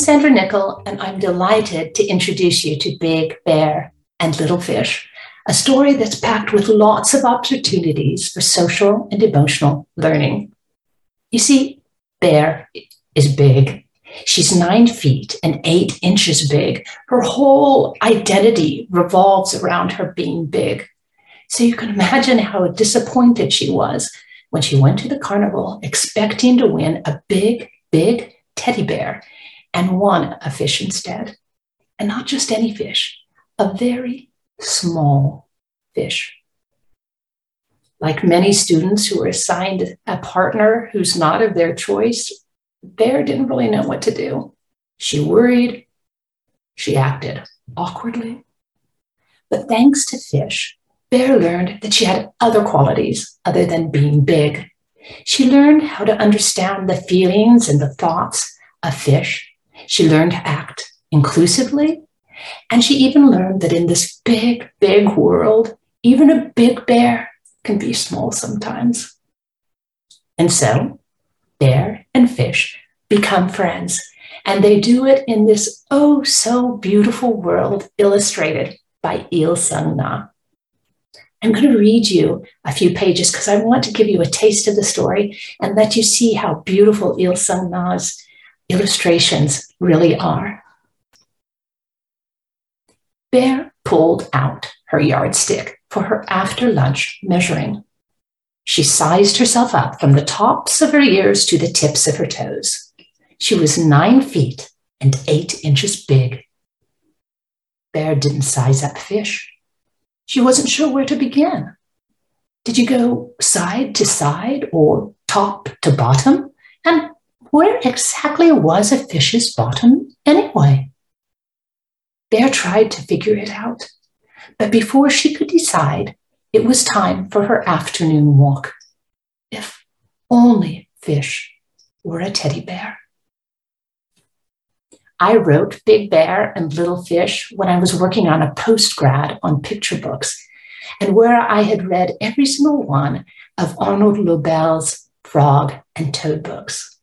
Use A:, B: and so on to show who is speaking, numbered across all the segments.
A: Sandra Nickel, and I'm delighted to introduce you to Big Bear and Little Fish, a story that's packed with lots of opportunities for social and emotional learning. You see, Bear is big. She's nine feet and eight inches big. Her whole identity revolves around her being big. So you can imagine how disappointed she was when she went to the carnival expecting to win a big, big teddy bear and won a fish instead. And not just any fish, a very small fish. Like many students who were assigned a partner who's not of their choice, Bear didn't really know what to do. She worried, she acted awkwardly. But thanks to Fish, Bear learned that she had other qualities other than being big. She learned how to understand the feelings and the thoughts of fish. She learned to act inclusively. And she even learned that in this big, big world, even a big bear can be small sometimes. And so, bear and fish become friends. And they do it in this oh so beautiful world illustrated by Il Sung Na. I'm going to read you a few pages because I want to give you a taste of the story and let you see how beautiful Il Sung Na's illustrations really are. Bear pulled out her yardstick for her after lunch measuring. She sized herself up from the tops of her ears to the tips of her toes. She was nine feet and eight inches big. Bear didn't size up fish. She wasn't sure where to begin. Did you go side to side or top to bottom? And where exactly was a fish's bottom anyway? Bear tried to figure it out, but before she could decide, it was time for her afternoon walk. If only fish were a teddy bear. I wrote Big Bear and Little Fish when I was working on a postgrad on picture books, and where I had read every single one of Arnold Lobel's Frog and Toad books.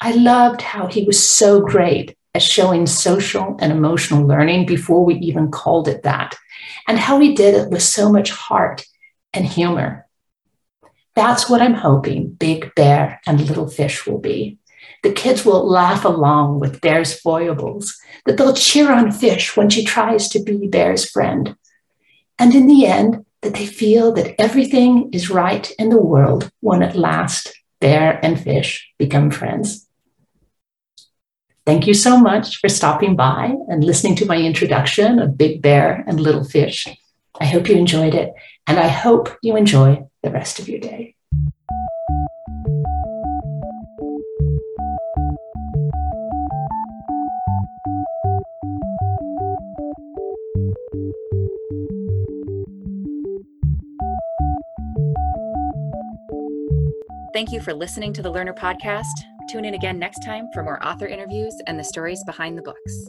A: I loved how he was so great at showing social and emotional learning before we even called it that, and how he did it with so much heart and humor. That's what I'm hoping Big Bear and Little Fish will be. The kids will laugh along with Bear's foibles, that they'll cheer on Fish when she tries to be Bear's friend. And in the end, that they feel that everything is right in the world when at last Bear and Fish become friends. Thank you so much for stopping by and listening to my introduction of Big Bear and Little Fish. I hope you enjoyed it, and I hope you enjoy the rest of your day.
B: Thank you for listening to the Lerner Podcast. Tune in again next time for more author interviews and the stories behind the books.